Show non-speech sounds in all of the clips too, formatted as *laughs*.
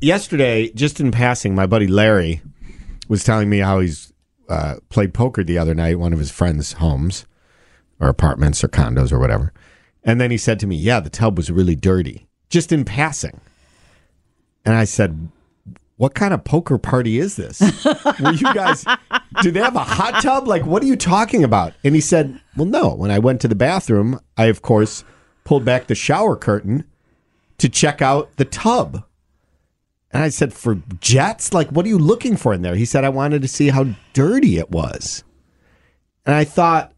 yesterday, just in passing, my buddy Larry was telling me how he's uh, played poker the other night, one of his friends' homes or apartments or condos or whatever. And then he said to me, Yeah, the tub was really dirty, just in passing. And I said, What kind of poker party is this? Were you guys, do they have a hot tub? Like, what are you talking about? And he said, Well, no. When I went to the bathroom, I, of course, pulled back the shower curtain to check out the tub. And I said, For jets? Like, what are you looking for in there? He said, I wanted to see how dirty it was. And I thought,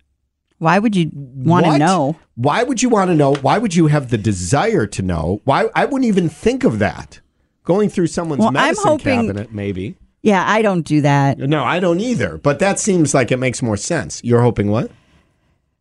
Why would you want to know? Why would you want to know? Why would you have the desire to know? Why I wouldn't even think of that. Going through someone's Well, medicine hoping- cabinet, maybe. Yeah, I don't do that. No, I don't either. But that seems like it makes more sense. You're hoping what?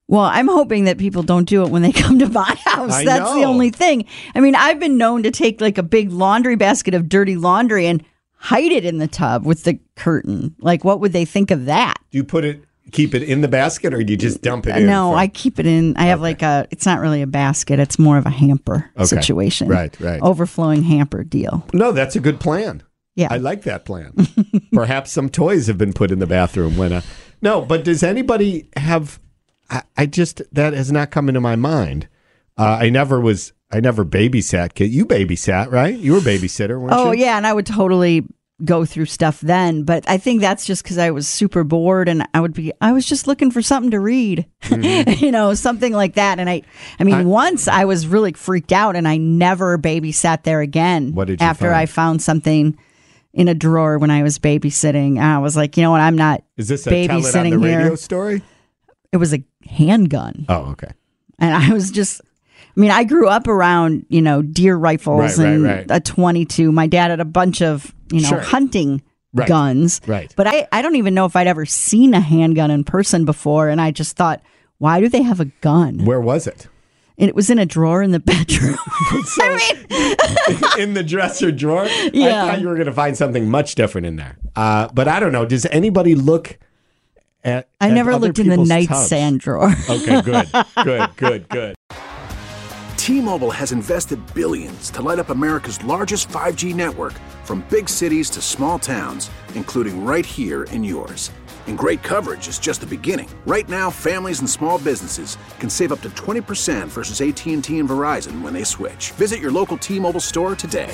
Well, I'm hoping that people don't do it when they *laughs* come to my house. I That's the only thing. I mean, I've been known to take like a big laundry basket of dirty laundry and hide it in the tub with the curtain. Like, what would they think of that? Do you put it, keep it in the basket, or do you just dump it in? no, I keep it in. I have like a. It's not really a basket. It's more of a hamper Okay. situation. Right, right. Overflowing hamper deal. No, that's a good plan. Yeah. I like that plan. *laughs* Perhaps some toys have been put in the bathroom when. Uh, no, but does anybody have? I, I just that has not come into my mind. Uh, I never was. I never babysat. kid. You babysat, right? You were a babysitter, weren't Oh you? yeah, and I would totally go through stuff then, but I think that's just because I was super bored and I would be. I was just looking for something to read, *laughs* you know, something like that. And I, I mean, Mm-hmm. I- once I was really freaked out, and I never babysat there again. What did you after find? I found something in a drawer when I was babysitting? And I was like, you know what? I'm not. Is this a tell it on babysitting the radio here. story? It was a handgun. Oh, okay. And I was just, I mean, I grew up around, you know, deer rifles Right, right, and right. a 22. My dad had a bunch of, you know, Sure. hunting Right, guns. right. But I, I don't even know if I'd ever seen a handgun in person before. And I just thought, why do they have a gun? Where was it? And it was in a drawer in the *laughs* bedroom. *laughs* I mean, *laughs* in the dresser drawer. Yeah. I thought you were going to find something much different in there. Uh, but I don't know. Does anybody look at? I never other looked in the people's nightstand tubs? drawer. Okay, good, good, good, good. *laughs* T-Mobile has invested billions to light up America's largest 5G network from big cities to small towns, including right here in yours. And great coverage is just the beginning. Right now, families and small businesses can save up to 20% versus AT&T and Verizon when they switch. Visit your local T-Mobile store today.